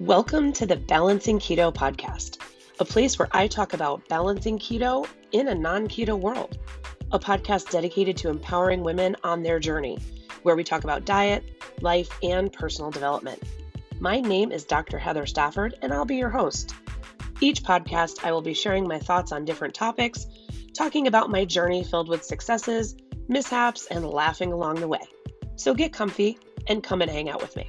Welcome to the Balancing Keto podcast, a place where I talk about balancing keto in a non keto world, a podcast dedicated to empowering women on their journey, where we talk about diet, life, and personal development. My name is Dr. Heather Stafford, and I'll be your host. Each podcast, I will be sharing my thoughts on different topics, talking about my journey filled with successes, mishaps, and laughing along the way. So get comfy and come and hang out with me.